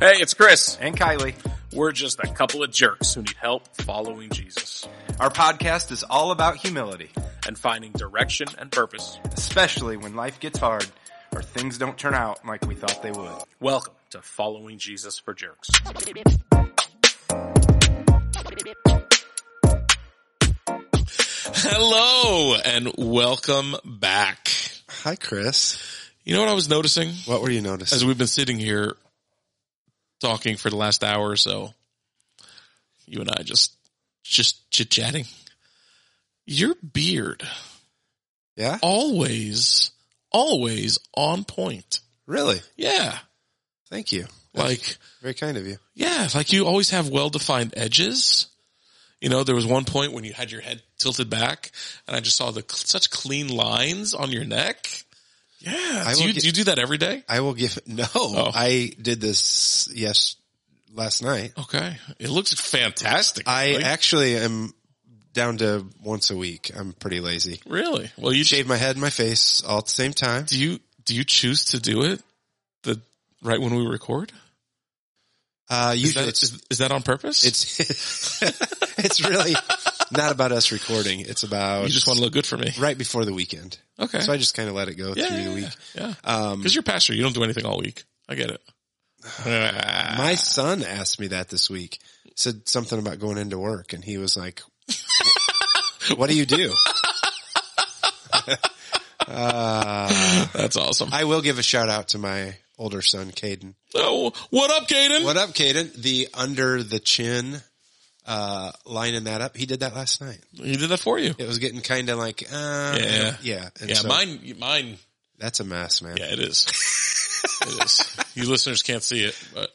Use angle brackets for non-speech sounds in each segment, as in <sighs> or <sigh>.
Hey, it's Chris. and Kylie. We're just a couple of jerks who need help following Jesus Our podcast is all about humility, and finding direction and purpose. especially when life gets hard or things don't turn out like we thought they would. Welcome to Following Jesus for Jerks. Hello and welcome back. Hi, Chris. You know what I was noticing What were you noticing? as we've been sitting here talking for the last hour or so? You and I just, just chit chatting. Your beard yeah? always, always on point. Really? Yeah. Thank you. Like, Very kind of you. yeah, like you always have well defined edges. You know, there was one point when you had your head tilted back and I just saw the such clean lines on your neck. Yeah. Do you, do you do that every day? I will give, no, Oh. I did this, yes, last night. Okay. It looks fantastic. I Like, actually am down to once a week. I'm pretty lazy. really? Well, you Shave my head and my face all at the same time. do you, do you choose to do it the right when we record? Uh, Is usually that, it's, is, is that on purpose? it's, <laughs> it's really not about us recording. It's about you just want to look good for me. right before the weekend. Okay. So I just kind of let it go yeah, through the week. Yeah. Um, Cause you're pastor. You don't do anything all week. I get it. <sighs> My son asked me that this week. Said something about going into work, and he was like, "What do you do?" uh, <laughs> That's awesome. I will give a shout out to my older son, Caden. oh, what up, Caden? What up, Caden? The under the chin, uh, lining that up. He did that last night. He did that for you. It was getting kind of like, uh, Yeah. yeah, and Yeah, so mine, mine. That's a mess, man. Yeah, it is. <laughs> it is. You listeners can't see it, but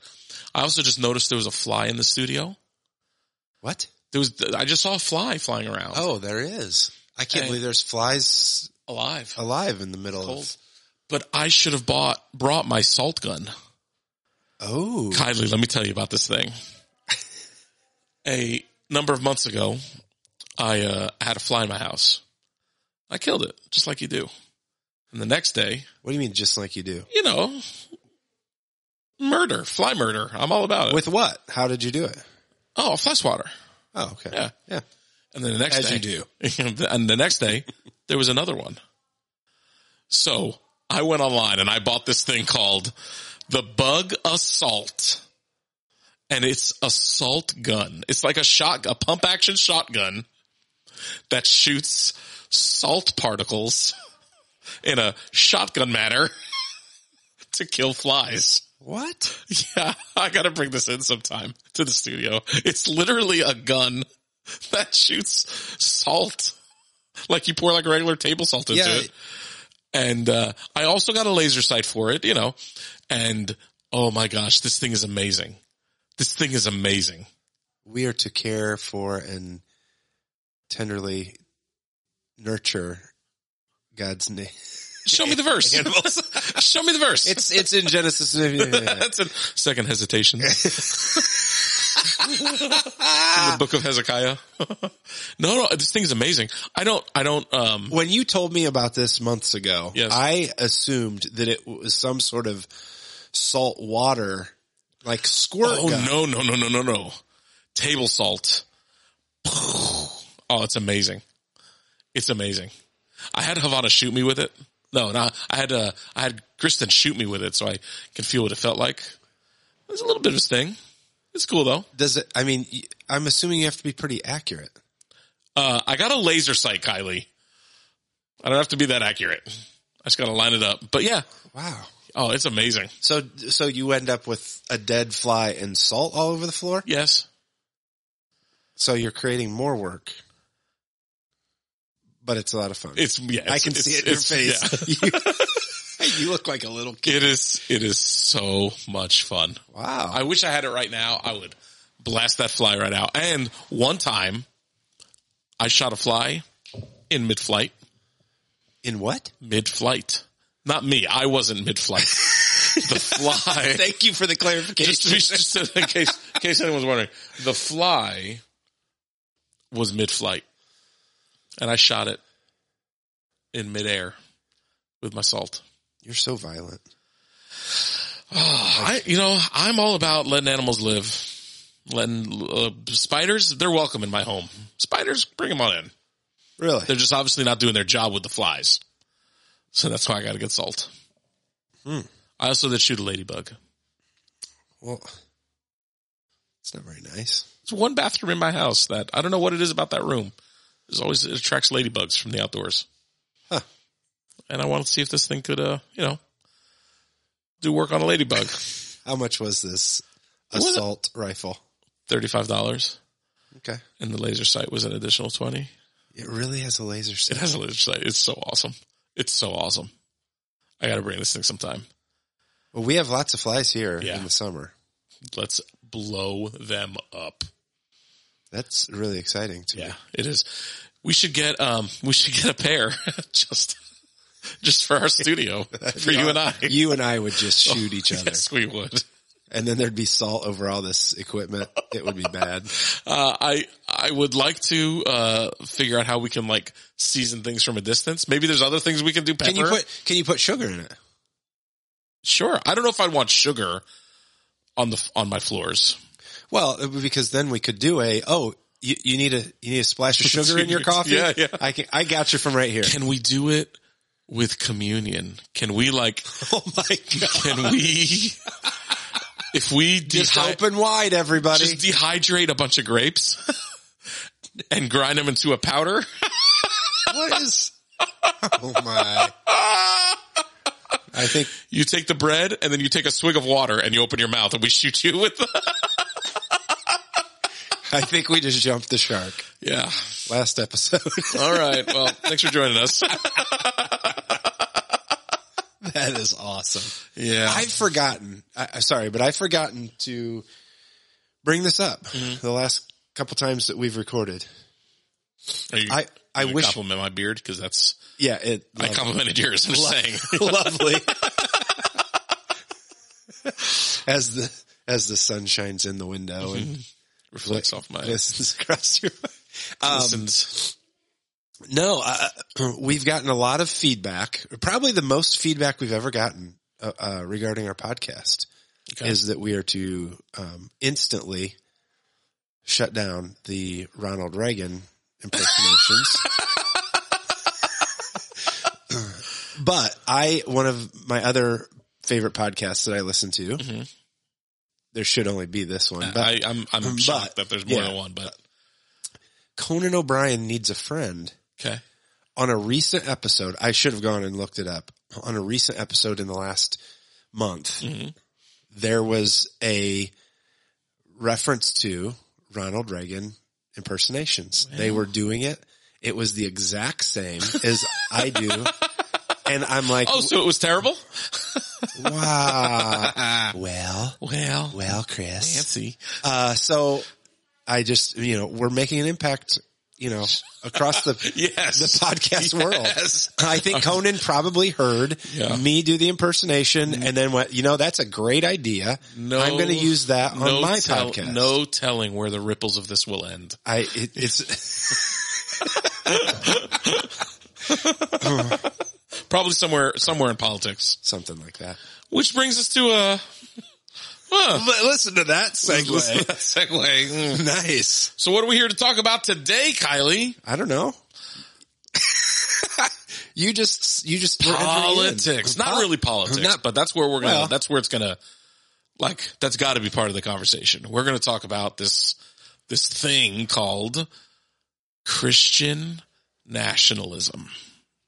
I also just noticed there was a fly in the studio. What? There was, I just saw a fly flying around. Oh, there is. I can't Hey. believe there's flies alive. alive in the middle Cold. of. But I should have bought, brought my salt gun. Oh, Kylie, let me tell you about this thing. A number of months ago, I uh, had a fly in my house. I killed it, just like you do. And the next day, what do you mean? Just like you do? you know, murder, fly murder. I'm all about it. With what? How did you do it? oh, fly swatter. Oh, okay. Yeah. Yeah. And then the next As day, you do. <laughs> and the next day, there was another one. So I went online and I bought this thing called the Bug Assault. And it's a salt gun. It's like a shot, a pump action shotgun that shoots salt particles in a shotgun manner <laughs> to kill flies. What? Yeah, I gotta bring this in sometime to the studio. It's literally a gun that shoots salt. Like you pour like regular table salt into Yeah. it. And, uh, I also got a laser sight for it, you know, and oh my gosh, this thing is amazing. This thing is amazing. We are to care for and tenderly nurture God's name. Show me the verse. <laughs> <laughs> Show me the verse. It's it's in Genesis. <laughs> That's a second hesitation. In the book of Hezekiah. no, no, this thing is amazing. I don't, I don't, um, when you told me about this months ago, Yes. I assumed that it was some sort of salt water, like squirt oh gun. no, no, no, no, no, no. Table salt. Oh, it's amazing. It's amazing. I had Havana shoot me with it. No, no, I had, uh, I had Kristen shoot me with it so I can feel what it felt like. There's a little bit of a sting. It's cool though. Does it? I mean, I'm assuming you have to be pretty accurate. Uh, I got a laser sight, Kylie. I don't have to be that accurate. I just got to line it up. But yeah. Wow. Oh, it's amazing. So so you end up with a dead fly and salt all over the floor. Yes. So you're creating more work. But it's a lot of fun. It's, yeah. I it's- can see it in your face. yeah. <laughs> You, <laughs> you look like a little kid. It is, it is so much fun. Wow. I wish I had it right now. I would blast that fly right out. And one time I shot a fly in mid flight, in what? mid flight. Not me. I wasn't mid flight. <laughs> the fly. Thank you for the clarification. just, to just in case, in case anyone's wondering, the fly was mid flight and I shot it in midair with my salt. You're so violent. <sighs> I, you know, I'm all about letting animals live. Letting uh, spiders, they're welcome in my home. Spiders, bring them on in. Really? They're just obviously not doing their job with the flies. So that's why I got to get salt. Hmm. I also did shoot a ladybug. Well, it's not very nice. It's one bathroom in my house that I don't know what it is about that room. There's always it attracts ladybugs from the outdoors. Huh. And I wanted to see if this thing could, uh, you know, do work on a ladybug. <laughs> How much was this was assault rifle? Thirty-five dollars, Okay. and the laser sight was an additional twenty. It really has a laser sight. It has a laser sight. It's so awesome. It's so awesome. I got to bring this thing sometime. Well, we have lots of flies here Yeah. in the summer. Let's blow them up. That's really exciting to Yeah, me. it is. We should get um we should get a pair <laughs> just just for our <laughs> studio for you and I. You and I would just <laughs> shoot each other. Yes, we would. And then there'd be salt over all this equipment. It would be bad. <laughs> Uh, I I would like to uh figure out how we can like season things from a distance. Maybe there's other things we can do. Pepper. Can you put, can you put sugar in it? Sure. I don't know if I'd want sugar on the on my floors. Well, because then we could do a, oh, you, you need a, you need a splash of sugar in your <laughs> coffee? Yeah, yeah. I can, I got you from right here. Can we do it with communion? Can we like? <laughs> Oh my God. Can we? If we Just open wide, everybody. just dehydrate a bunch of grapes <laughs> and grind them into a powder. <laughs> what is, <laughs> oh my. I think, You take the bread and then you take a swig of water and you open your mouth and we shoot you with the, I think we just jumped the shark yeah. last episode. All right. Well, thanks for joining us. <laughs> that is awesome. Yeah. I've forgotten. I, sorry, but I've forgotten to bring this up Mm-hmm. the last couple times that we've recorded. I- I you wish- compliment my beard because that's Yeah, it. I complimented yours. I'm just saying. <laughs> <laughs> lovely. as the as the sun shines in the window and Reflects off my glistens across your. Um, listens. No, uh, <clears throat> we've gotten a lot of feedback. Probably the most feedback we've ever gotten uh, uh, regarding our podcast Okay. is that we are to um, instantly shut down the Ronald Reagan impersonations. <laughs> but I, one of my other favorite podcasts that I listen to, Mhm. there should only be this one, but I, I'm I'm but- shocked that there's more yeah. than one, but Conan O'Brien needs a friend. Okay. On a recent episode, I should have gone and looked it up. On a recent episode in the last month, Mhm. there was a reference to Ronald Reagan impersonations. They were doing it. It was the exact same as I do. <laughs> And I'm like, Oh, so it was terrible? <laughs> wow. <laughs> Well, Well, well, Chris. fancy. Uh, so I just, you know, we're making an impact, you know, across the, <laughs> Yes. the podcast world. I think <laughs> Conan probably heard Yeah. me do the impersonation and then went, you know, that's a great idea. No, I'm going to use that on no my tell- podcast. No telling where the ripples of this will end. I, it, it's, <laughs> Probably somewhere, somewhere in politics. something like that. Which brings us to a, huh, Listen to that listen to that segue. Mm. nice. So what are we here to talk about today, Kylie? I don't know. <laughs> you just, you just were entering. Politics. Not Pol- really politics, Not- but that's where we're gonna, Well- that's where it's gonna, like, that's gotta be part of the conversation. We're gonna talk about this, this thing called Christian nationalism.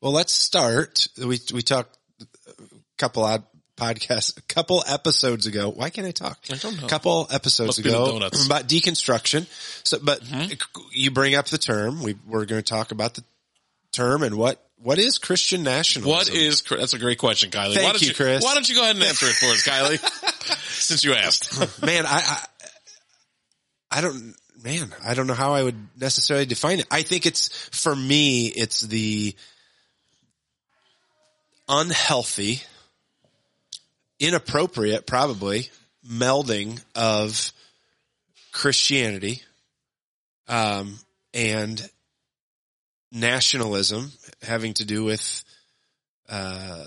Well, let's start. We we talked a couple odd podcasts, a couple episodes ago. Why can't I talk? I don't know. A couple episodes Must ago about deconstruction. So, but Mm-hmm. you bring up the term. We we're going to talk about the term and what what is Christian nationalism? What is, that's a great question, Kylie. Thank why don't you, Chris. Why don't you go ahead and answer it for us, Kylie? <laughs> Since you asked. <laughs> man? I, I I don't man. I don't know how I would necessarily define it. I think it's for me. It's the unhealthy, inappropriate, probably melding of Christianity, um, and nationalism having to do with, uh,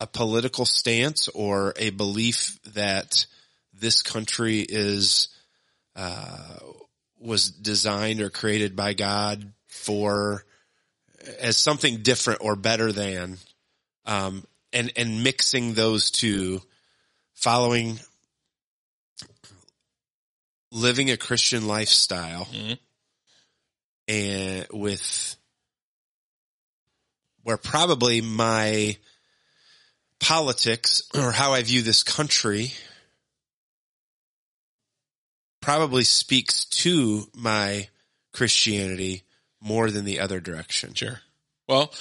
a political stance or a belief that this country is uh, was designed or created by God for as something different or better than, um, and and mixing those two, following living a Christian lifestyle, Mhm. and with where probably my politics or how I view this country probably speaks to my Christianity more than the other direction. Sure. Well,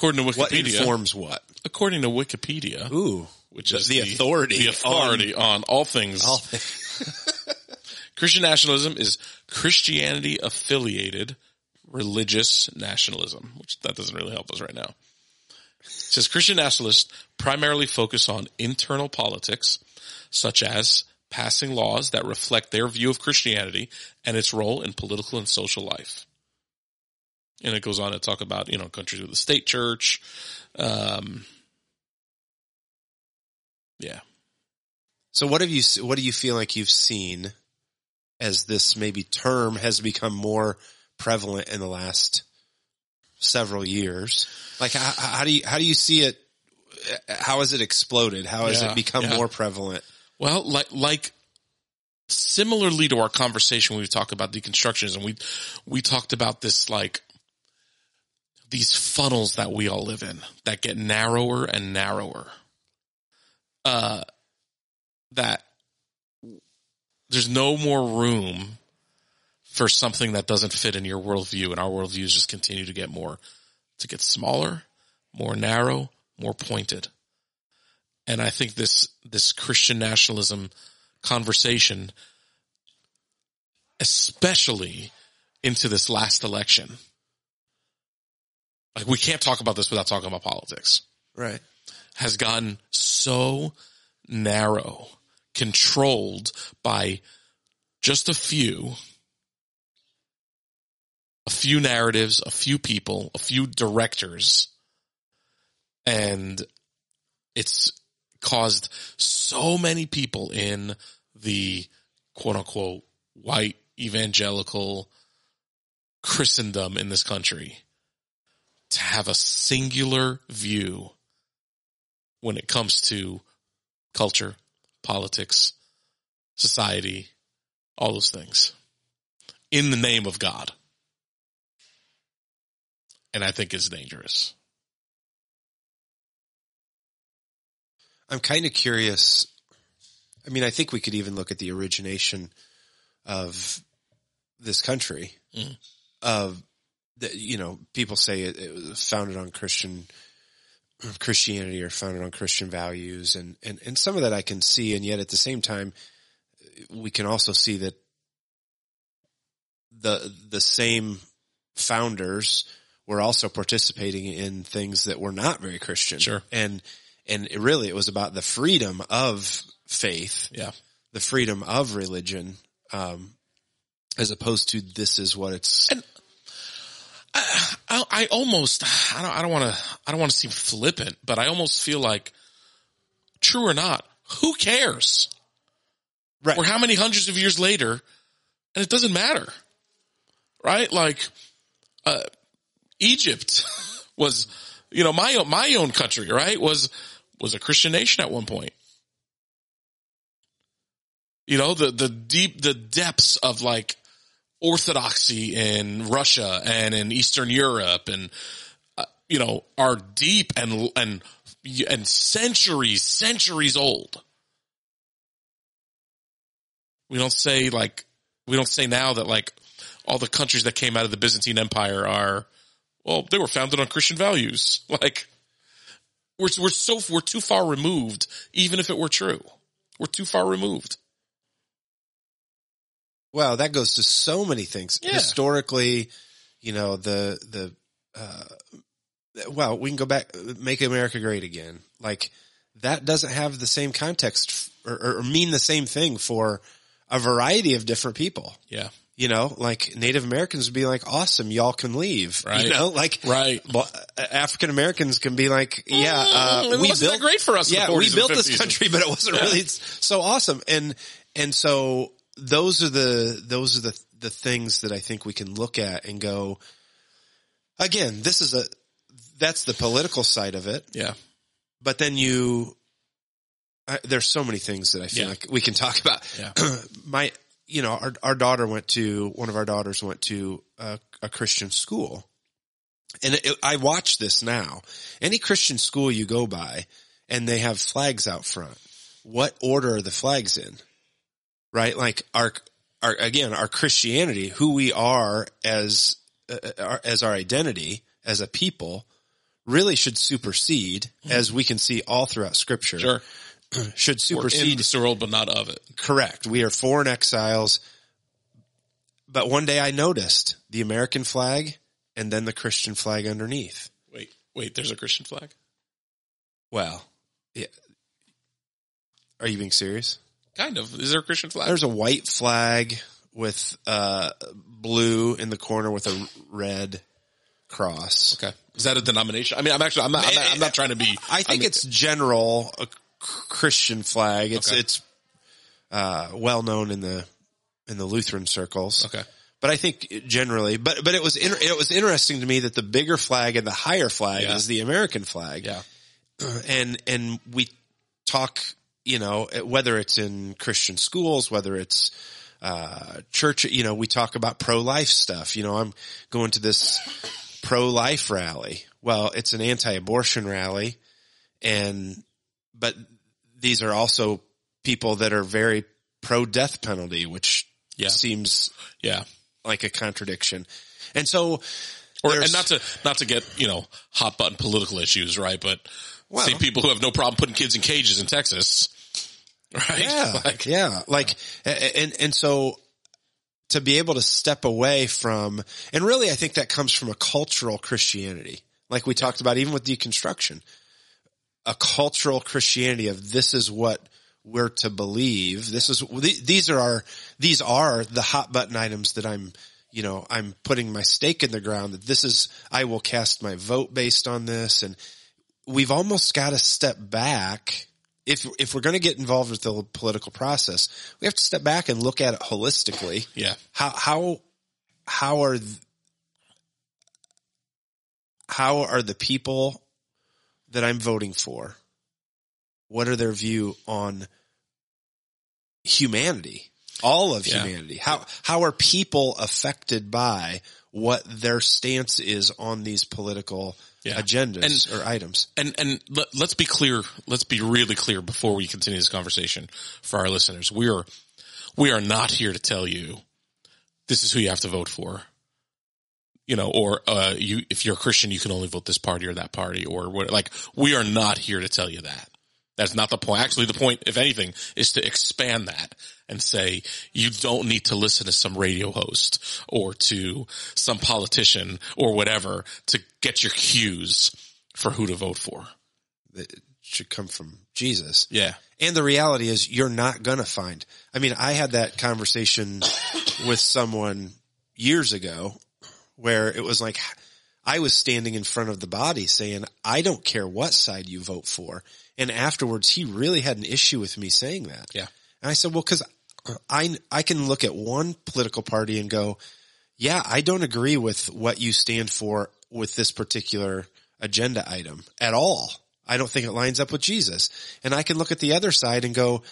according to What Wikipedia, informs what? according to Wikipedia, Ooh, which the- is the authority the authority on, all things all- <laughs> Christian nationalism is Christianity affiliated religious nationalism, which that doesn't really help us right now. It says Christian nationalists primarily focus on internal politics, such as passing laws that reflect their view of Christianity and its role in political and social life. And it goes on to talk about, you know, countries with a state church. Um, yeah. So what have you, what do you feel like you've seen as this maybe term has become more prevalent in the last several years? Like how, how do you, how do you see it? How has it exploded? How has Yeah, it become yeah. more prevalent? Well, like like similarly to our conversation when we talk about deconstructionism, we we talked about this like these funnels that we all live in that get narrower and narrower. Uh that there's no more room for something that doesn't fit in your worldview, and our worldviews just continue to get more to get smaller, more narrow, more pointed. And I think this this Christian nationalism conversation, especially into this last election, like we can't talk about this without talking about politics, Right. has gotten so narrow, controlled by just a few, a few narratives, a few people, a few directors, and it's caused so many people in the quote unquote white evangelical Christendom in this country to have a singular view when it comes to culture, politics, society, all those things in the name of God. And I think it's dangerous. I'm kind of curious. I mean, I think we could even look at the origination of this country. Mm. Of you know, people say it, it was founded on Christian Christianity or founded on Christian values, and and and some of that I can see, and yet at the same time, we can also see that the the same founders were also participating in things that were not very Christian. Sure. and and it really it was about the freedom of faith, Yeah. the freedom of religion, um, as opposed to this is what it's. And- I, I almost, I don't, I don't want to, I don't want to seem flippant, but I almost feel like, true or not, who cares? Right. Or how many hundreds of years later, and it doesn't matter, right? Like, uh, Egypt <laughs> was, you know, my my own country, right? Was, was a Christian nation at one point. You know, the, the deep, the depths of like orthodoxy in Russia and in Eastern Europe and, uh, you know, are deep and, and, and centuries, centuries old. We don't say like, we don't say now that like all the countries that came out of the Byzantine Empire are, well, they were founded on Christian values. <laughs> Like, we're, we're so, we're too far removed, even if it were true. We're too far removed. Well, that goes to so many things. Yeah. Historically, you know, the, the, uh, well, we can go back, make America great again. Like that doesn't have the same context or, or mean the same thing for a variety of different people. Yeah. You know, like Native Americans would be like, awesome, y'all can leave. Right. You know, like Right. African Americans can be like, yeah, uh, Mm, it we wasn't built great for us Yeah, the 40s we built this 50s. country, but it wasn't really so awesome. And and so those are the those are the the things that I think we can look at and go. Again, this is a that's the political side of it, Yeah. but then you I, there's so many things that I feel Yeah. like we can talk about. Yeah. <clears throat> My, you know, our our daughter went to one of our daughters went to a, a Christian school, and it, I watch this now. Any Christian school you go by, and they have flags out front. What order are the flags in? Right, like our our again our Christianity, who we are as uh, our, as our identity as a people, really should supersede, as we can see all throughout Scripture. Sure. <clears throat> should We're in supersede this world, but not of it. Correct. We are foreign exiles. But one day I noticed the American flag and then the Christian flag underneath. Wait, wait, there's a Christian flag? Well, yeah. Are you being serious? Kind of. Is there a Christian flag? There's a white flag with uh blue in the corner with a red cross. okay. Is that a denomination? I mean, I'm actually, I'm not, I'm not, I'm not trying to be. I think mean, it's general a Christian flag. It's Okay. it's uh well known in the in the Lutheran circles. Okay. But I think generally, but but it was inter- it was interesting to me that the bigger flag and the higher flag Yeah. is the American flag. Yeah. and and we talk, you know, whether it's in Christian schools, whether it's uh, church, you know, we talk about pro life stuff. You know, I'm going to this pro life rally. Well, it's an anti abortion rally, and but these are also people that are very pro death penalty, which Yeah. seems Yeah. like a contradiction. And so, Or, and not to, not to get, you know, hot button political issues, right? But Well- see people who have no problem putting kids in cages in Texas. <laughs> Right? Yeah, Like, yeah, like, and and so to be able to step away from, and really, I think that comes from a cultural Christianity, like we talked about, even with deconstruction, a cultural Christianity of this is what we're to believe. This is these are our these are the hot button items that I'm. You know, I'm putting my stake in the ground that this is, I will cast my vote based on this. And we've almost got to step back if if we're going to get involved with the political process, we have to step back and look at it holistically. Yeah. How how how are th- how are the people that I'm voting for? What are their view on humanity? All of Yeah. humanity. How how are people affected by what their stance is on these political Yeah. agendas or items? and and let, let's be clear. Let's be really clear before we continue this conversation for our listeners. We are we are not here to tell you this is who you have to vote for. You know, or uh, you if you're a Christian, you can only vote this party or that party, or what. Like we are not here to tell you that. That's not the point. Actually, the point, if anything, is to expand that and say you don't need to listen to some radio host or to some politician or whatever to get your cues for who to vote for. that should come from Jesus. Yeah. And the reality is you're not going to find. I mean, I had that conversation with someone years ago where it was like I was standing in front of the body saying, I don't care what side you vote for. And afterwards he really had an issue with me saying that. Yeah. And I said, well, cause I, I can look at one political party and go, yeah, I don't agree with what you stand for with this particular agenda item at all. I don't think it lines up with Jesus. And I can look at the other side and go,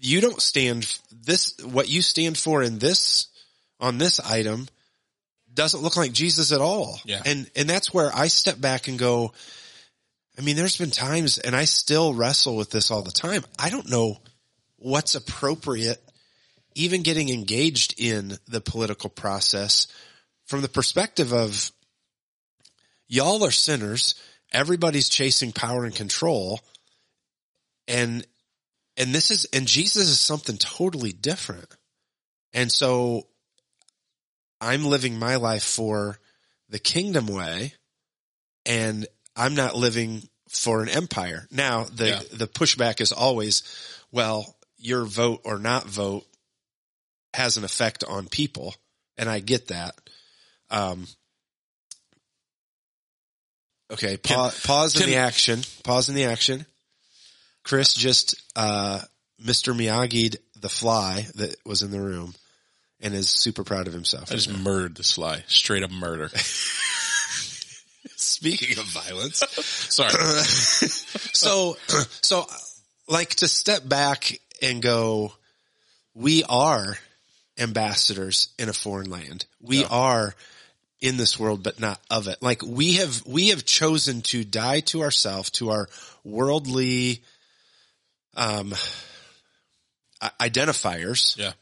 you don't stand this, what you stand for in this, on this item doesn't look like Jesus at all. Yeah. And, and that's where I step back and go, I mean, there's been times and I still wrestle with this all the time. I don't know what's appropriate, even getting engaged in the political process from the perspective of y'all are sinners. Everybody's chasing power and control. And, and this is, and Jesus is something totally different. And so I'm living my life for the kingdom way and I'm not living for an empire. Now the, Yeah. the pushback is always, well, your vote or not vote has an effect on people, and I get that. Um, okay, pa- pause in the action. Pause in the action. Chris just uh, Mr. Miyagi the fly that was in the room, and is super proud of himself. I just murdered this fly. Straight up murder. <laughs> Speaking of violence, <laughs> Sorry. <laughs> so so like to step back and go we are ambassadors in a foreign land we are in this world but not of it like we have we have chosen to die to ourselves to our worldly um identifiers Yeah.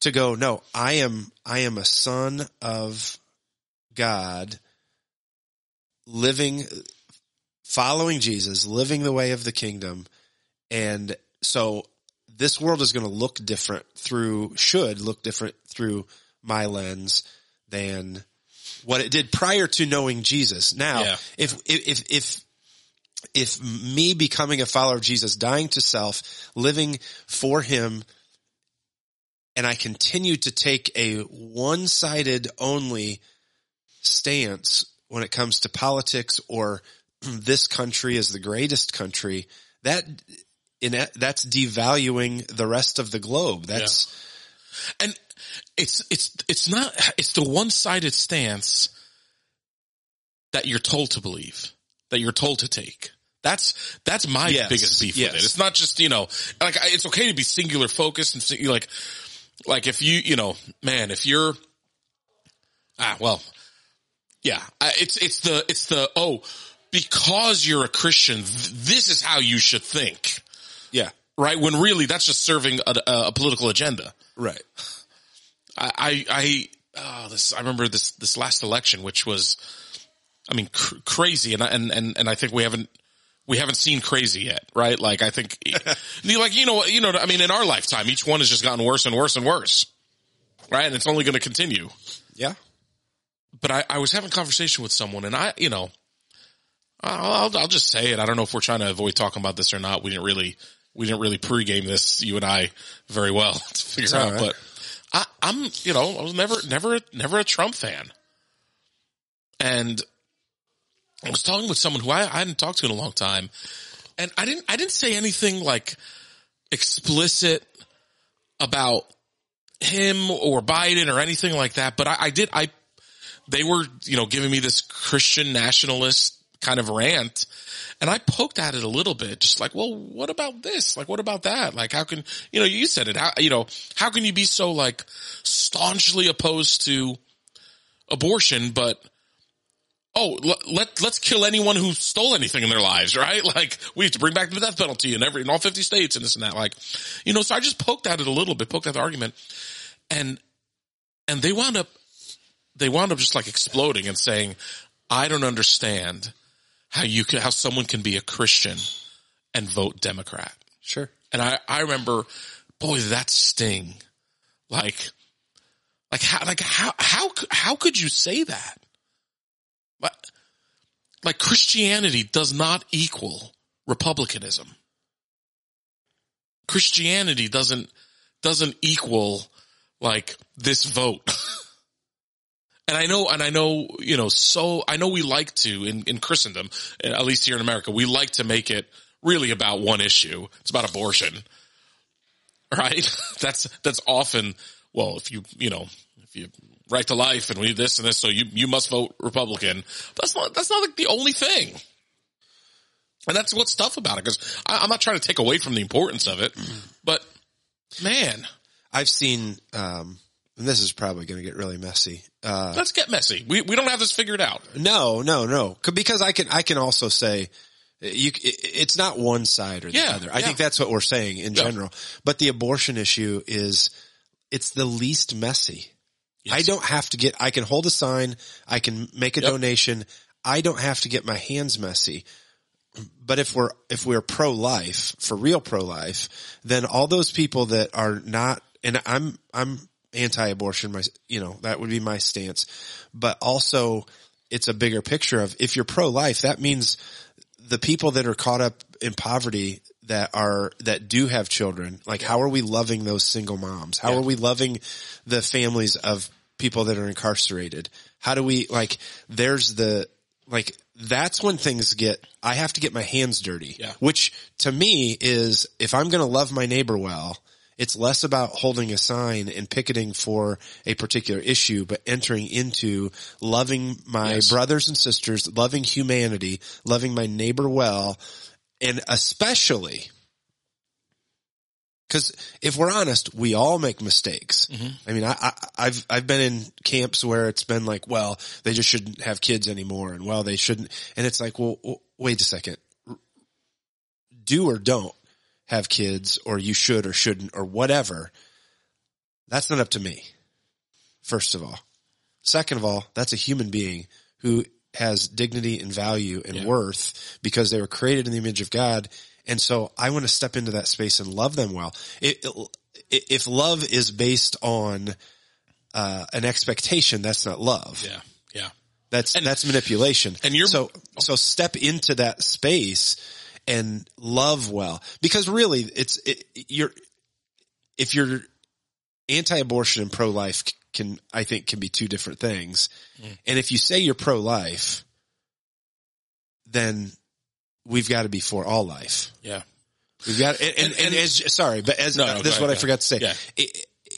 to go no i am i am a son of god living following jesus living the way of the kingdom and so this world is going to look different through should look different through my lens than what it did prior to knowing jesus now Yeah. if if if if me becoming a follower of jesus dying to self living for him and I continue to take a one-sided only stance when it comes to politics or <clears throat> this country is the greatest country, that in that's devaluing the rest of the globe. That's And it's, it's, it's not, it's the one-sided stance that you're told to believe, that you're told to take. That's, that's my Yes. biggest beef Yes. with it. It's not just, you know, like, it's okay to be singular focused and sing- like, like if you, you know, man, if you're, ah, well, yeah, it's, it's the, it's the, oh, because you're a Christian, th- this is how you should think. yeah, Right? When really that's just serving a, a political agenda. right. I, I, I oh, this, I remember this, this last election, which was, I mean, cr- crazy. And, I- and, and, and I think we haven't, we haven't seen crazy yet, right? Like I think, <laughs> like, you know, you know, I mean, in our lifetime, each one has just gotten worse and worse and worse, right? And it's only going to continue. Yeah. But I, I was having a conversation with someone and I, you know, I'll, I'll just say it. I don't know if we're trying to avoid talking about this or not. We didn't really, we didn't really pregame this, you and I, very well <laughs> to figure out. right. But I, I'm, you know, I was never, never, never a Trump fan. And I was talking with someone who I, I hadn't talked to in a long time, and I didn't, I didn't say anything like explicit about him or Biden or anything like that. But I, I did, I, they were, you know, giving me this Christian nationalist kind of rant. And I poked at it a little bit, just like, well, what about this? Like, what about that? Like, how can, you know, you said it, how, you know, how can you be so like staunchly opposed to abortion, but oh, let, let, let's kill anyone who stole anything in their lives, right? <laughs> Like, we have to bring back the death penalty in every, in all 50 states and this and that. Like, you know, so I just poked at it a little bit, poked at the argument and, and they wound up, they wound up just like exploding and saying, I don't understand how you can, how someone can be a Christian and vote Democrat. Sure. And I, I remember, boy, that sting. Like, like how, like how, how, how could you say that? Like, like Christianity does not equal republicanism. Christianity doesn't, doesn't equal like this vote. <laughs> And I know, and I know, you know, so I know we like to in, in Christendom, at least here in America, we like to make it really about one issue. It's about abortion, right? <laughs> that's, that's often, well, if you, you know, if you right to life and we need this and this, so you, you must vote Republican. That's not, that's not like the only thing. And that's what's tough about it because I'm not trying to take away from the importance of it, but man, I've seen, um, and this is probably going to get really messy. Uh, let's get messy. We, we don't have this figured out. no, no, no. Because I can, I can also say, you, it's not one side or the Yeah, other. I yeah. think that's what we're saying in Yeah. general. But the abortion issue is, it's the least messy. I don't have to get, I can hold a sign, I can make a Yep. donation. I don't have to get my hands messy. But if we're, if we're pro-life, for real pro-life, then all those people that are not, and I'm, I'm anti-abortion, my, you know, that would be my stance. But also it's a bigger picture of if you're pro-life, that means the people that are caught up in poverty, that are, that do have children, like how are we loving those single moms? How Yeah. are we loving the families of people that are incarcerated? How do we, like, there's the, like, that's when things get, I have to get my hands dirty. Yeah. Which to me is, if I'm going to love my neighbor well, it's less about holding a sign and picketing for a particular issue, but entering into loving my Yes. brothers and sisters, loving humanity, loving my neighbor well, and especially because if we're honest, we all make mistakes. Mm-hmm. I mean, I, I, I've I've been in camps where it's been like, well, they just shouldn't have kids anymore, and well, they shouldn't, and it's like, well, w- wait a second, do or don't have kids, or you should or shouldn't, or whatever. That's not up to me. First of all, second of all, that's a human being who has dignity and value and Yeah. worth because they were created in the image of God. And so I want to step into that space and love them well. It, it, if love is based on uh, an expectation, that's not love. Yeah. Yeah. That's and, that's manipulation. and you're- so so step into that space and love well because really it's it, you're if you're anti-abortion and pro-life can I think can be two different things. Mm. And if you say you're pro-life, then we've got to be for all life. Yeah. We've got and, and, and, And- as sorry, but as No, no, this is what I forgot to say. yeah. I-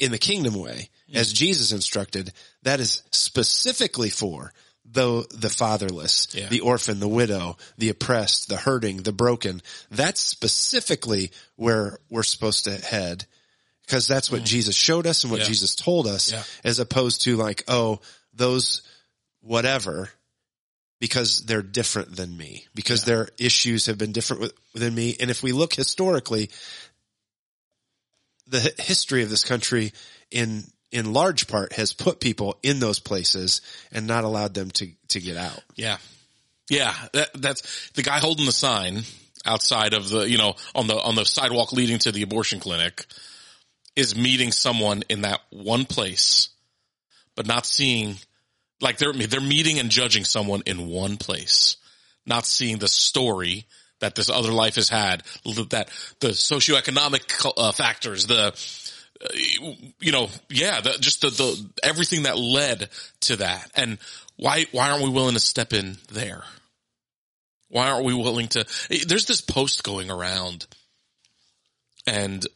In the kingdom way, as Jesus instructed, that is specifically for the the fatherless, Yeah. the orphan, the widow, the oppressed, the hurting, the broken. That's specifically where we're supposed to head. Because that's what Jesus showed us and what Mm. Yeah. Jesus told us, Yeah. as opposed to like, oh, those whatever, because they're different than me, because their issues have been different with, than me. And if we look historically, the history of this country in, in large part has put people in those places and not allowed them to, to get out. Yeah. Yeah. That, that's the guy holding the sign outside of the, you know, on the, on the sidewalk leading to the abortion clinic is meeting someone in that one place, but not seeing, like they're, they're meeting and judging someone in one place, not seeing the story that this other life has had, that the socioeconomic uh, factors, the, you know, yeah, the, just the, the, everything that led to that. And why, why aren't we willing to step in there? Why aren't we willing to, eh, there's this post going around and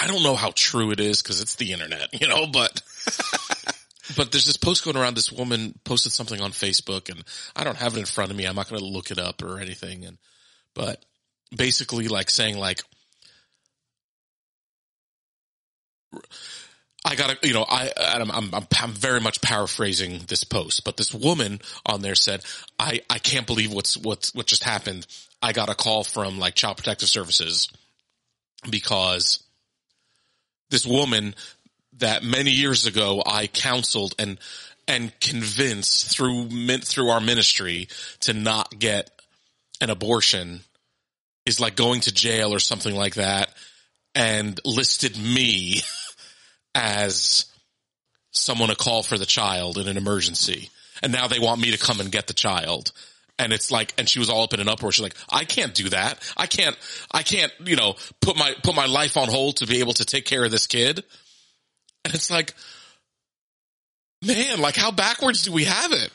I don't know how true it is because it's the internet, you know, but, <laughs> but there's this post going around. This woman posted something on Facebook and I don't have it in front of me. I'm not going to look it up or anything. And, but basically like saying like, I gotta, you know, I, I'm, I'm, I'm, very much paraphrasing this post, but this woman on there said, I, I can't believe what's, what's, what just happened. I got a call from like child protective services because this woman that many years ago I counseled and, and convinced through, through our ministry to not get an abortion is like going to jail or something like that and listed me <laughs> as someone to call for the child in an emergency. And now they want me to come and get the child. And it's like, and she was all up in an uproar. She's like, I can't do that. I can't, I can't, you know, put my, put my life on hold to be able to take care of this kid. And it's like, man, like how backwards do we have it?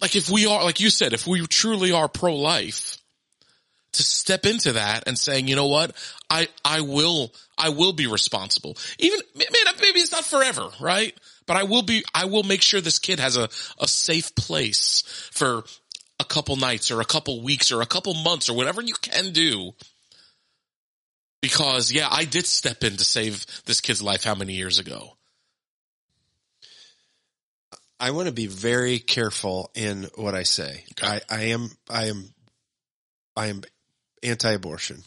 Like if we are, like you said, if we truly are pro-life, to step into that and saying, you know what, I, I will, I will be responsible. Even, maybe, maybe it's not forever, right? But I will be, I will make sure this kid has a, a safe place for a couple nights or a couple weeks or a couple months or whatever you can do. Because yeah, I did step in to save this kid's life how many years ago? I want to be very careful in what I say. Okay. I, I am, I am, I am anti-abortion,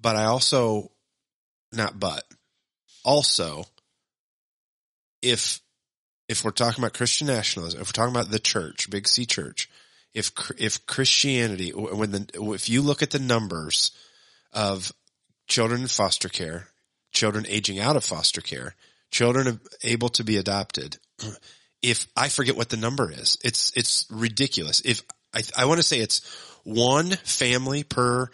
but I also, not but, also, if, if we're talking about Christian nationalism, if we're talking about the church, Big C church, if, if Christianity, when the, if you look at the numbers of children in foster care, children aging out of foster care, children able to be adopted. <clears throat> If I forget what the number is, it's, it's ridiculous. If I, I want to say it's one family per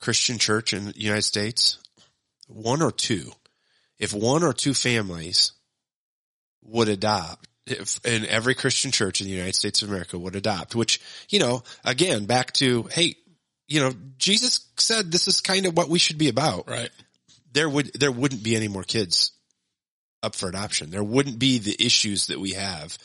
Christian church in the United States, one or two. If one or two families would adopt, if in every Christian church in the United States of America would adopt, which, you know, again, back to, hey, you know, Jesus said this is kind of what we should be about. Right. There would, there wouldn't be any more kids up for adoption. There wouldn't be the issues that we have.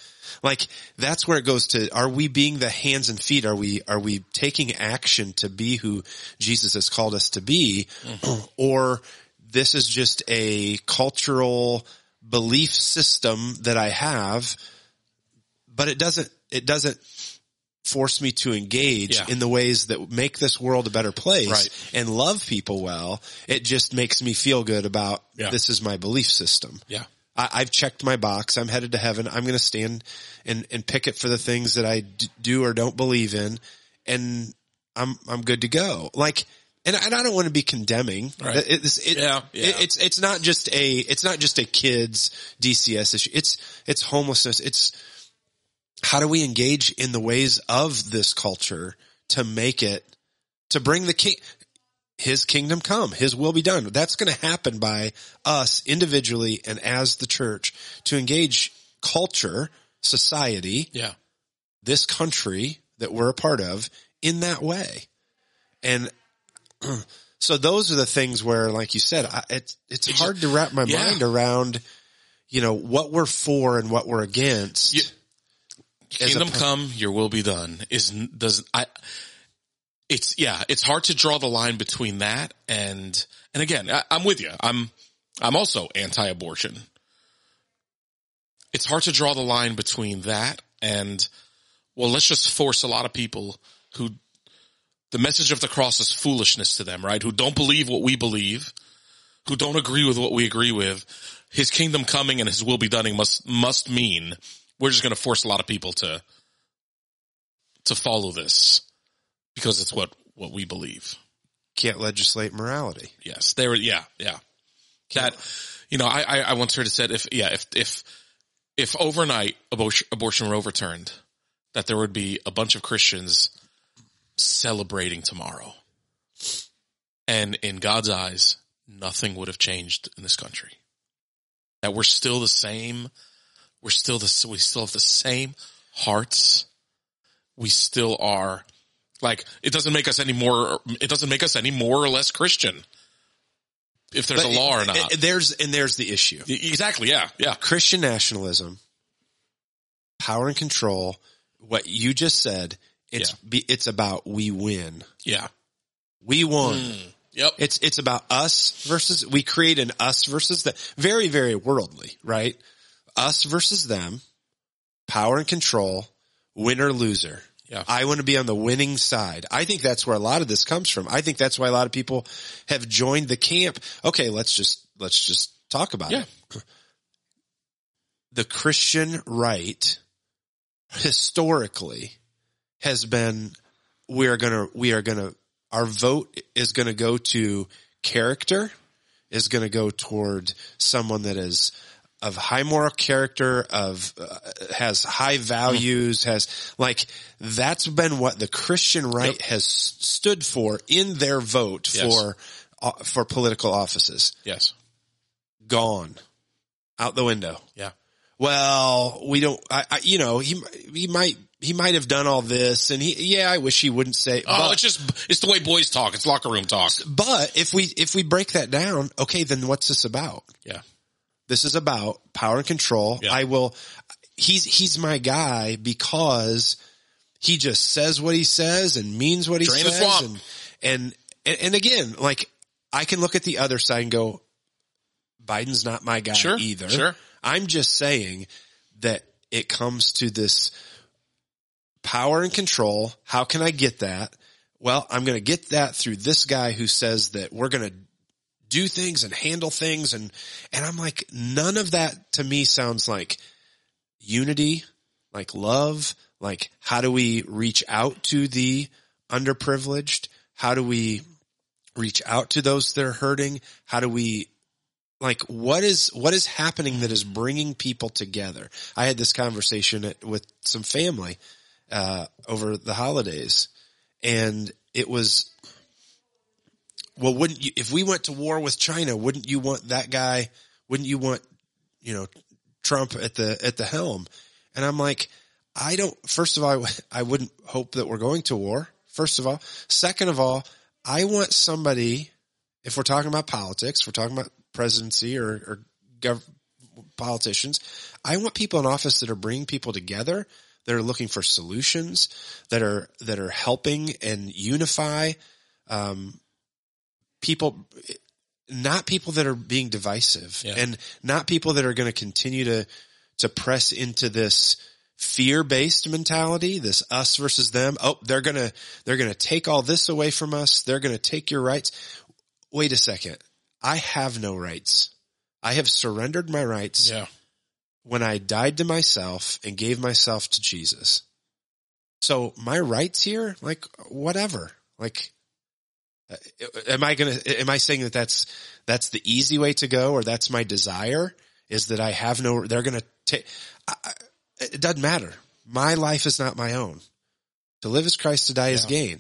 Like that's where it goes to, are we being the hands and feet? Are we, are we taking action to be who Jesus has called us to be? Mm-hmm. <clears throat> Or this is just a cultural belief system that I have, but it doesn't, it doesn't force me to engage Yeah. in the ways that make this world a better place Right. and love people well. It just makes me feel good about Yeah. this is my belief system. Yeah. I, I've checked my box. I'm headed to heaven. I'm going to stand and, and pick it for the things that I d- do or don't believe in. And I'm, I'm good to go. Like, and, and I don't want to be condemning. Right. It- it's, it- Yeah, yeah. it- it's, it's not just a, it's not just a kids DCS issue. It's, it's homelessness. It's how do we engage in the ways of this culture to make it, to bring the king, his kingdom come, his will be done. That's going to happen by us individually and as the church to engage culture, society, Yeah. this country that we're a part of in that way. And <clears throat> so those are the things where, like you said, I, it's, it's hard to wrap my Yeah. mind around, you know, what we're for and what we're against. You- As a Kingdom per- come, your will be done is, does, I, it's, yeah, it's hard to draw the line between that and, and again, I, I'm with you. I'm, I'm also anti-abortion. It's hard to draw the line between that and, well, let's just force a lot of people who, the message of the cross is foolishness to them, right? Who don't believe what we believe, who don't agree with what we agree with. His kingdom coming and his will be done must, must mean we're just going to force a lot of people to, to follow this because it's what, what we believe. Can't legislate morality. Yes, they were. Yeah, yeah. That you know, I I, I once heard it said if yeah if if if overnight abortion, abortion were overturned, that there would be a bunch of Christians celebrating tomorrow, and in God's eyes, nothing would have changed in this country. That we're still the same. We're still the we still have the same hearts. We still are like it doesn't make us any more. It doesn't make us any more or less Christian if there's But a law or not. there's, and there's the issue. exactly. Yeah. Yeah. Christian nationalism, power and control, what you just said, it's, be, it's about we win. Yeah. We won. Mm, yep. It's, it's about us versus, we create an us versus the very, very worldly, right? Us versus them, power and control, winner loser. Yeah. I want to be on the winning side. I think that's where a lot of this comes from. I think that's why a lot of people have joined the camp. Okay, let's just, let's just talk about Yeah. it. The Christian right historically has been, we are going to, we are going to, our vote is going to go to character, is going to go toward someone that is of high moral character, of uh, has high values, has like that's been what the Christian right Yep. has stood for in their vote Yes. for uh, for political offices. Yes. Gone out the window. Yeah. Well, we don't. I, I you know he he might he might have done all this, and he yeah, I wish he wouldn't say. Oh, but- it's just, it's the way boys talk. It's locker room talk. but if we if we break that down, okay, then what's this about? Yeah. This is about power and control. Yeah. I will. He's he's my guy because he just says what he says and means what he Drain says. And, and and and again, like I can look at the other side and go, Biden's not my guy Sure, either. sure. I'm just saying that it comes to this power and control. How can I get that? Well, I'm going to get that through this guy who says that we're going to do things and handle things. And, and I'm like, none of that to me sounds like unity, like love, like how do we reach out to the underprivileged? How do we reach out to those that are hurting? How do we like what is what is happening that is bringing people together? I had this conversation at, with some family uh, over the holidays, and it was. Well, wouldn't you, if we went to war with China, wouldn't you want that guy? Wouldn't you want, you know, Trump at the, at the helm? And I'm like, I don't, first of all, <laughs> I wouldn't hope that we're going to war. First of all, second of all, I want somebody, if we're talking about politics, we're talking about presidency or, or gov- politicians, I want people in office that are bringing people together, that are looking for solutions, that are, that are helping and unify, um, people, not people that are being divisive Yeah. and not people that are going to continue to, to press into this fear based mentality, this us versus them. Oh, they're going to, they're going to take all this away from us. They're going to take your rights. Wait a second. I have no rights. I have surrendered my rights Yeah. when I died to myself and gave myself to Jesus. So my rights here, like whatever, like, Uh, am I going to, am I saying that that's, that's the easy way to go or that's my desire is that I have no, they're going to take, it doesn't matter. My life is not my own. To live as Christ, to die is gain.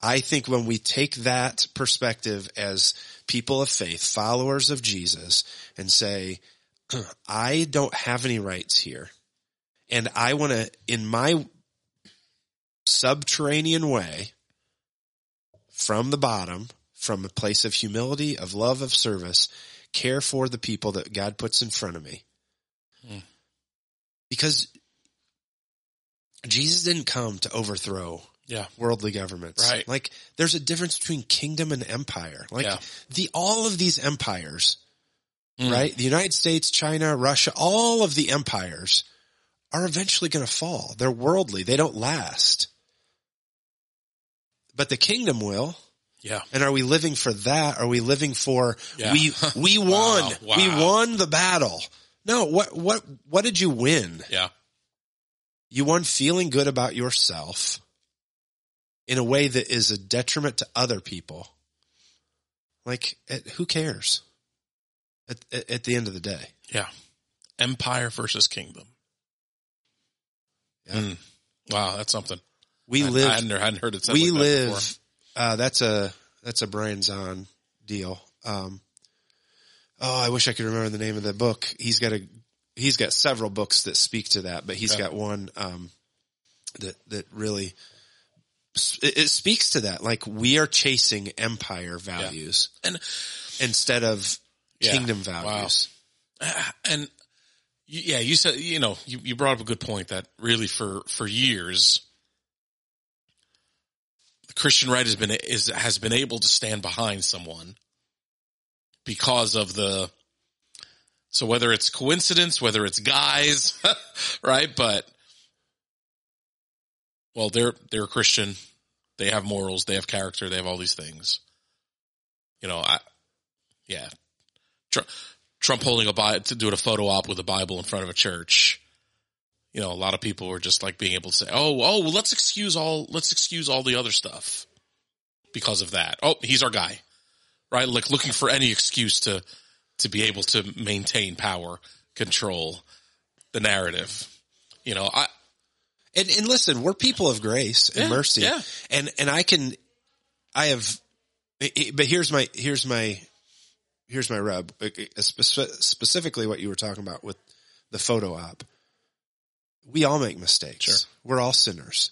I think when we take that perspective as people of faith, followers of Jesus, and say, <clears throat> I don't have any rights here. And I want to, in my subterranean way, from the bottom, from a place of humility, of love, of service, care for the people that God puts in front of me. Hmm. Because Jesus didn't come to overthrow Yeah. worldly governments. Right. Like there's a difference between kingdom and empire. Like Yeah. the all of these empires, Mm. right? The United States, China, Russia, all of the empires are eventually going to fall. They're worldly. They don't last. But the kingdom will. Yeah. And are we living for that? Are we living for Yeah. we <laughs> we won. Wow. We won the battle. No, what what what did you win? Yeah. You won feeling good about yourself in a way that is a detriment to other people. Like, it, who cares? At, at, at the end of the day, Yeah. Empire versus kingdom. Yeah. Mm. Wow. That's something. We I, live. I hadn't, hadn't heard it we like live. Uh, that's a that's a Brian Zahnd deal. Um, oh, I wish I could remember the name of the book. He's got a he's got several books that speak to that, but he's Yeah. got one um, that that really it, it speaks to that. Like we are chasing empire values And instead of Yeah. kingdom Wow. values. <sighs> and yeah, you said you know you, you brought up a good point that really for for years Christian right has been is has been able to stand behind someone because of the so whether it's coincidence, whether it's guys, <laughs> right? But well, they're they're a Christian, they have morals, they have character, they have all these things. You know, I yeah, Trump, Trump holding a Bible to doing a photo op with a Bible in front of a church. You know, a lot of people were just like being able to say, "Oh, oh, well, let's excuse all, let's excuse all the other stuff because of that." Oh, he's our guy, right? Like looking for any excuse to to be able to maintain power, control the narrative. You know, I And, and listen, we're people of grace and Yeah, mercy. yeah. And, and I can, I have, but here's my, here's my, here's my rub. Uh, uh, specifically what you were talking about with the photo op. We all make mistakes. Sure. We're all sinners.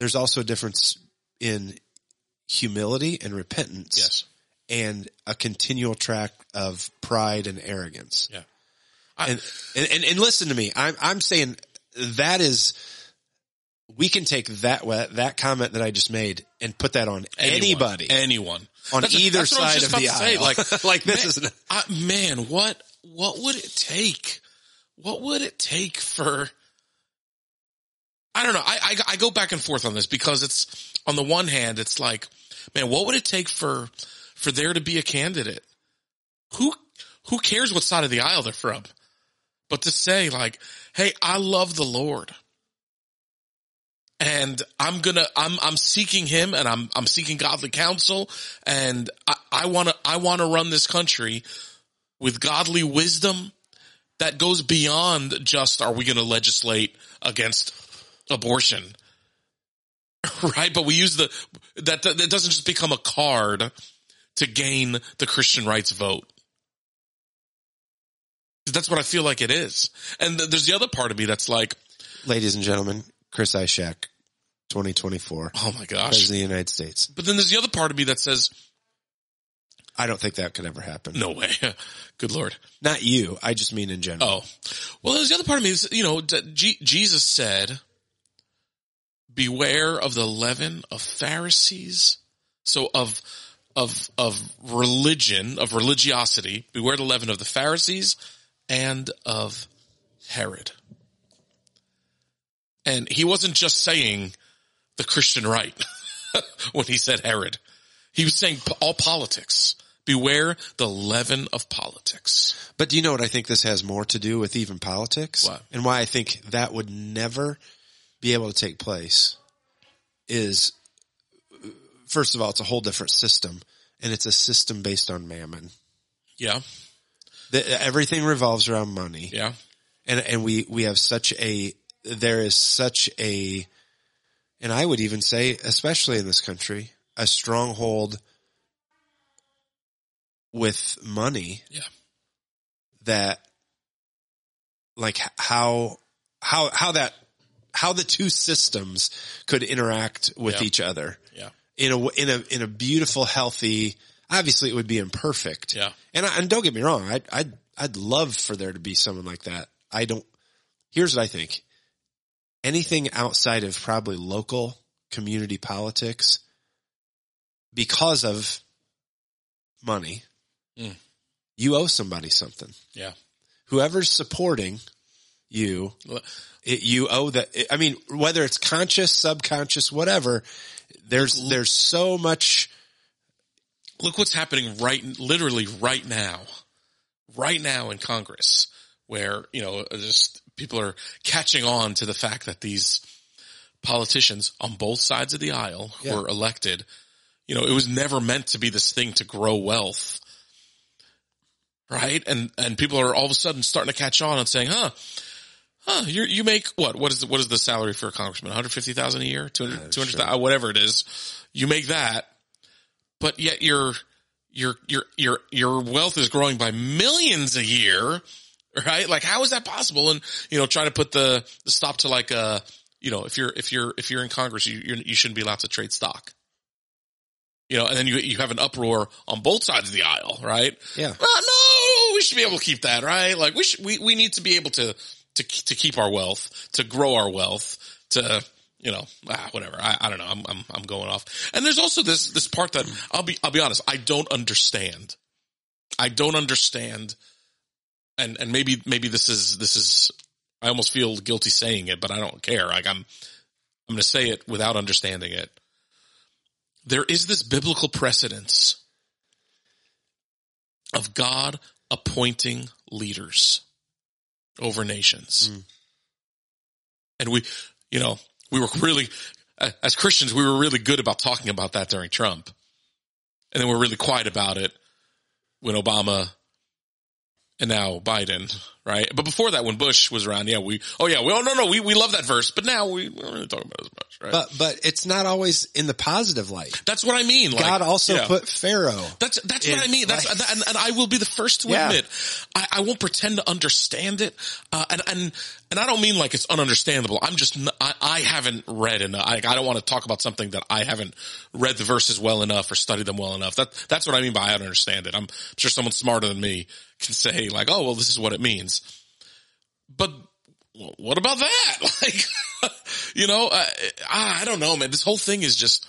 There's also a difference in humility and repentance yes, and a continual track of pride and arrogance. yeah, I- and, and, and, and listen to me. I'm, I'm saying that is, we can take that, that comment that I just made and put that on Anyone, anybody anyone on That's- either that's what I was side of the aisle. say, Like, <laughs> like this man, is, an- I, man, what what would it take? What would it take for? I don't know. I, I I go back and forth on this because it's on the one hand, it's like, man, what would it take for for there to be a candidate? Who who cares what side of the aisle they're from? But to say like, hey, I love the Lord. And I'm gonna, I'm, I'm seeking him and I'm, I'm seeking godly counsel and I, I wanna, I wanna run this country with godly wisdom that goes beyond just, are we gonna legislate against abortion. <laughs> Right? But we use the, that, that, that doesn't just become a card to gain the Christian rights vote. That's what I feel like it is. And th- there's the other part of me that's like, Ladies and gentlemen, Chris Ishak, 2024, oh my gosh. President of the United States. But then there's the other part of me that says, I don't think that could ever happen. no way. <laughs> Good Lord. Not you. I just mean in general. Oh, well, there's the other part of me is, you know, G- Jesus said, beware of the leaven of Pharisees. So of, of, of religion, of religiosity, beware the leaven of the Pharisees and of Herod. And he wasn't just saying the Christian right <laughs> when he said Herod. He was saying all politics. Beware the leaven of politics. But do you know what I think this has more to do with even politics? What? And why I think that would never be able to take place is, first of all, it's a whole different system and it's a system based on mammon. Yeah. The, everything revolves around money. Yeah. and and we we have such a there is such a and I would even say especially in this country a stronghold with money Yeah. that like how how how that how the two systems could interact with Yeah. each other Yeah. in a in a in a beautiful healthy obviously it would be imperfect Yeah. and I, and don't get me wrong I'd I'd I'd love for there to be someone like that I don't here's what I think anything outside of probably local community politics because of money Mm. you owe somebody something Yeah. whoever's supporting you it, you owe that. I mean, whether it's conscious, subconscious, whatever, there's, there's so much. Look what's happening right, literally right now, right now in Congress where, you know, just people are catching on to the fact that these politicians on both sides of the aisle who Yeah. were elected, you know, it was never meant to be this thing to grow wealth. Right. And, and people are all of a sudden starting to catch on and saying, huh, huh, you you make what? What is the, what is the salary for a congressman? 150,000 a year? 200, 200,000, whatever it is. You make that, but yet your, your, your, your, your wealth is growing by millions a year, right? Like how is that possible? And, you know, trying to put the, the stop to like, uh, you know, if you're, if you're, if you're in Congress, you, you're, you shouldn't be allowed to trade stock. You know, and then you, you have an uproar on both sides of the aisle, right? Yeah. No, we should be able to keep that, right? Like we should, we, we need to be able to, to, to keep our wealth, to grow our wealth, to, you know, ah, whatever. I, I don't know. I'm, I'm, I'm going off. And there's also this, this part that I'll be, I'll be honest. I don't understand. I don't understand. And, and maybe, maybe this is, this is, I almost feel guilty saying it, but I don't care. Like I'm, I'm going to say it without understanding it. There is this biblical precedence of God appointing leaders over nations. Mm. And we, you know, we were really, as Christians, we were really good about talking about that during Trump. And then we're really quiet about it when Obama and now Biden, right? But before that, when Bush was around, yeah, we, oh yeah, well, no, no, we, we love that verse, but now we, we don't really talk about it as much, right? But, but it's not always in the positive light. that's what I mean. Like, God also put Pharaoh. That's that's what I mean. That's like- and, and I will be the first to Yeah. admit I, I won't pretend to understand it. Uh, and and and I don't mean like it's ununderstandable. I'm just I haven't read enough. I, I don't want to talk about something that I haven't read the verses well enough or studied them well enough. That that's what I mean by I don't understand it. I'm sure someone smarter than me can say like, oh well, this is what it means. But what about that? <laughs> Like, you know, I, I don't know, man. This whole thing is just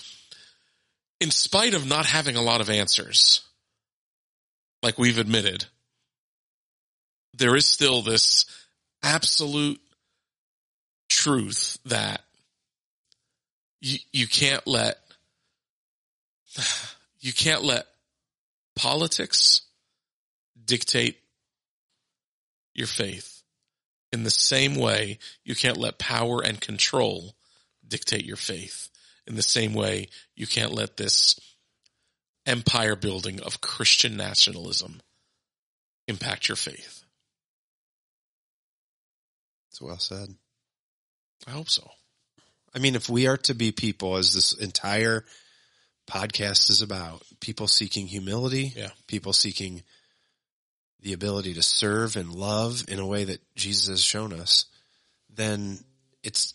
in spite of not having a lot of answers, like we've admitted, there is still this absolute truth that you, you can't let, <sighs> you can't let politics dictate your faith. In the same way, you can't let power and control dictate your faith. In the same way, you can't let this empire building of Christian nationalism impact your faith. It's well said. I hope so. I mean, if we are to be people, as this entire podcast is about, people seeking humility, Yeah. people seeking the ability to serve and love in a way that Jesus has shown us, then it's,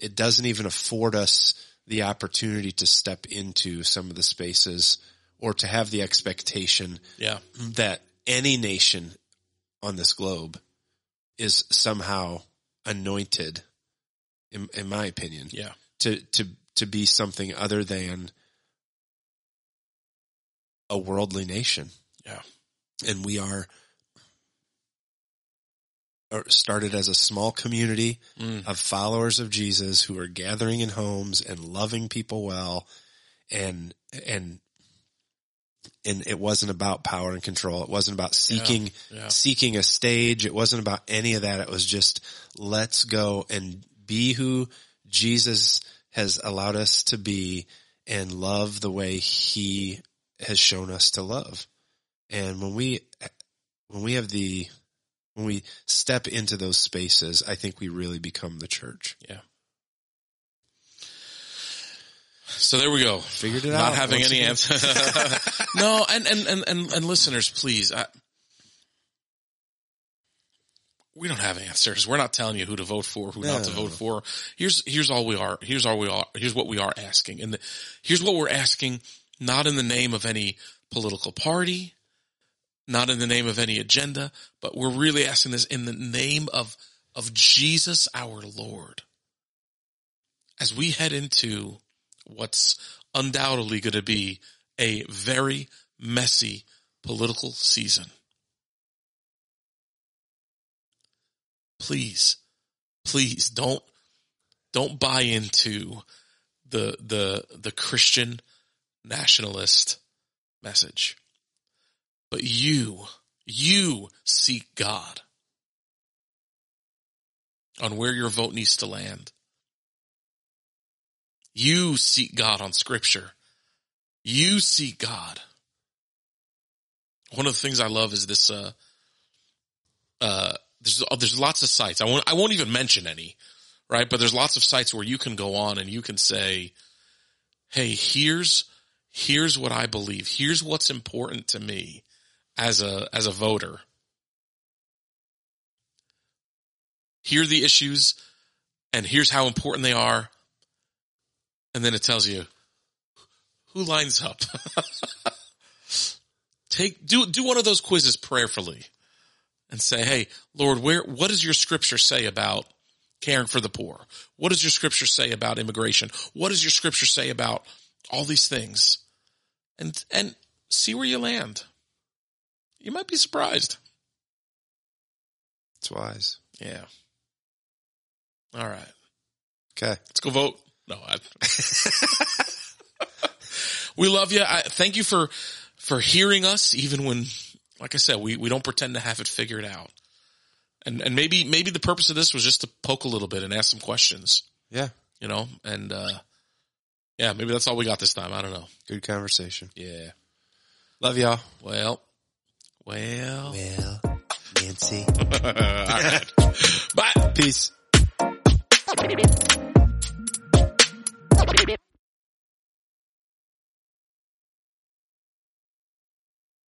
it doesn't even afford us the opportunity to step into some of the spaces or to have the expectation Yeah. that any nation on this globe is somehow anointed, in, in my opinion, Yeah. to, to, to be something other than a worldly nation. Yeah. And we are started as a small community Mm. of followers of Jesus who are gathering in homes and loving people well and and and it wasn't about power and control. It wasn't about seeking Yeah. seeking a stage. It wasn't about any of that. It was just let's go and be who Jesus has allowed us to be and love the way he has shown us to love. And when we when we have the when we step into those spaces, I think we really become the church. Yeah. So there we go. Figured it Not out. Not having any answer. <laughs> no, and, and, and, and, and listeners, please, I, we don't have answers. We're not telling you who to vote for, who not to vote for. Here's, here's all we are. Here's all we are. Here's what we are asking. And the, here's what we're asking, not in the name of any political party, not in the name of any agenda, but we're really asking this in the name of, of Jesus our Lord. As we head into what's undoubtedly going to be a very messy political season. Please, please don't, don't buy into the, the, the Christian nationalist message. But you, you seek God on where your vote needs to land. You seek God on scripture. You seek God. One of the things I love is this, uh, uh, there's, uh, there's lots of sites. I won't, I won't even mention any, right? But there's lots of sites where you can go on and you can say, Hey, here's, here's what I believe. Here's what's important to me as a, as a voter. Here are the issues and here's how important they are. And then it tells you who lines up. <laughs> Take, do, do one of those quizzes prayerfully and say, Hey, Lord, where, what does your scripture say about caring for the poor? What does your scripture say about immigration? What does your scripture say about all these things? And, and see where you land. You might be surprised. It's wise. Yeah. All right. Okay. Let's go vote. No, I, <laughs> we love you. I, thank you for, for hearing us, even when, like I said, we, we don't pretend to have it figured out. And, and maybe, maybe the purpose of this was just to poke a little bit and ask some questions, Yeah. you know, and, uh, yeah, maybe that's all we got this time. I don't know. Good conversation. Yeah. Love y'all. Well, well, well, Nancy. <laughs> Bye. Peace.